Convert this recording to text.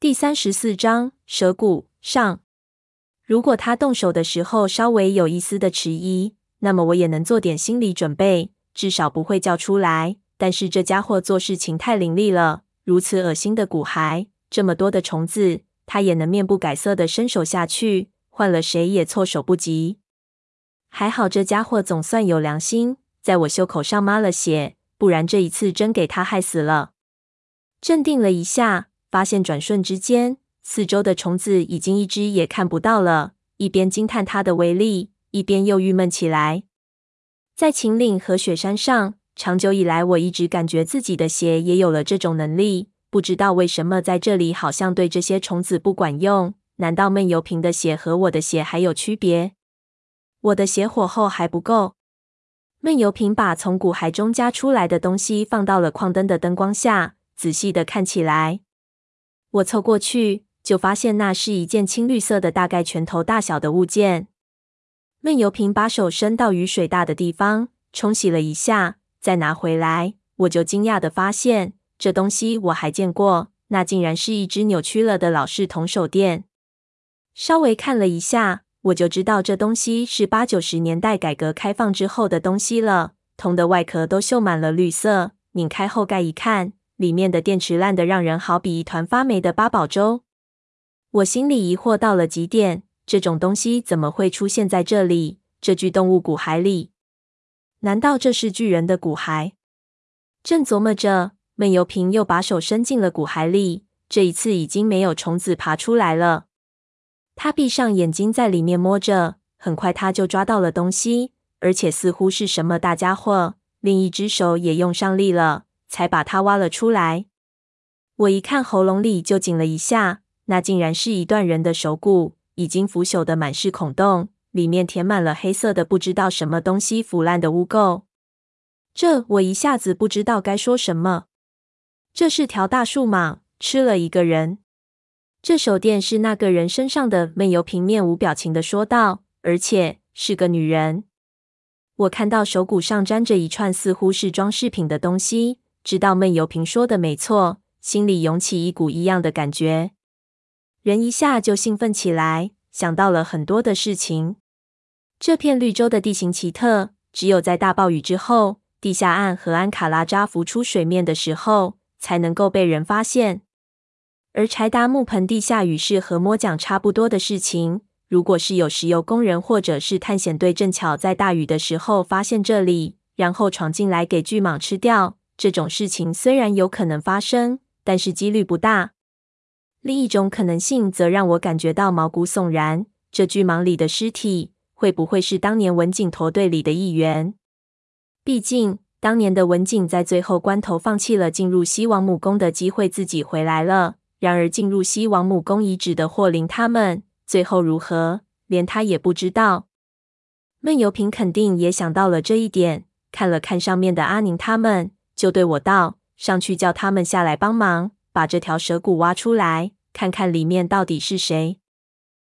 第三十四章蛇骨上。如果他动手的时候稍微有一丝的迟疑，那么我也能做点心理准备，至少不会叫出来。但是这家伙做事情太凌厉了，如此恶心的骨骸，这么多的虫子，他也能面不改色的伸手下去，换了谁也措手不及。还好这家伙总算有良心，在我袖口上抹了血，不然这一次真给他害死了。镇定了一下。发现转瞬之间，四周的虫子已经一只也看不到了。一边惊叹它的威力，一边又郁闷起来。在秦岭和雪山上，长久以来，我一直感觉自己的血也有了这种能力。不知道为什么在这里好像对这些虫子不管用？难道闷油瓶的血和我的血还有区别？我的血火候还不够。闷油瓶把从骨骸中加出来的东西放到了矿灯的灯光下，仔细的看起来。我凑过去，就发现那是一件青绿色的、大概拳头大小的物件。闷油瓶把手伸到雨水大的地方，冲洗了一下，再拿回来，我就惊讶地发现，这东西我还见过，那竟然是一只扭曲了的老式铜手电。稍微看了一下，我就知道这东西是八九十年代改革开放之后的东西了。铜的外壳都锈满了绿色，拧开后盖一看。里面的电池烂得让人好比一团发霉的八宝粥，我心里疑惑到了极点：这种东西怎么会出现在这里？这具动物骨骸里？难道这是巨人的骨骸？正琢磨着，闷油瓶又把手伸进了骨骸里，这一次已经没有虫子爬出来了。他闭上眼睛，在里面摸着，很快他就抓到了东西，而且似乎是什么大家伙。另一只手也用上力了。才把它挖了出来。我一看，喉咙里就紧了一下。那竟然是一段人的手骨，已经腐朽的满是孔洞，里面填满了黑色的不知道什么东西腐烂的污垢。这我一下子不知道该说什么。这是条大树蟒，吃了一个人。这手电是那个人身上的。闷油瓶面无表情的说道，而且是个女人。我看到手骨上沾着一串似乎是装饰品的东西。知道闷油瓶说的没错，心里涌起一股异样的感觉，人一下就兴奋起来，想到了很多的事情。这片绿洲的地形奇特，只有在大暴雨之后，地下岸和安卡拉扎浮出水面的时候，才能够被人发现。而柴达木盆地下雨是和摸奖差不多的事情。如果是有石油工人或者是探险队正巧在大雨的时候发现这里，然后闯进来给巨蟒吃掉。这种事情虽然有可能发生，但是几率不大。另一种可能性则让我感觉到毛骨悚然：这巨蟒里的尸体会不会是当年文景驼队里的一员？毕竟，当年的文景在最后关头放弃了进入西王母宫的机会，自己回来了。然而，进入西王母宫遗址的霍林他们最后如何，连他也不知道。闷油瓶肯定也想到了这一点，看了看上面的阿宁他们。就对我道：“上去叫他们下来帮忙，把这条蛇骨挖出来，看看里面到底是谁。”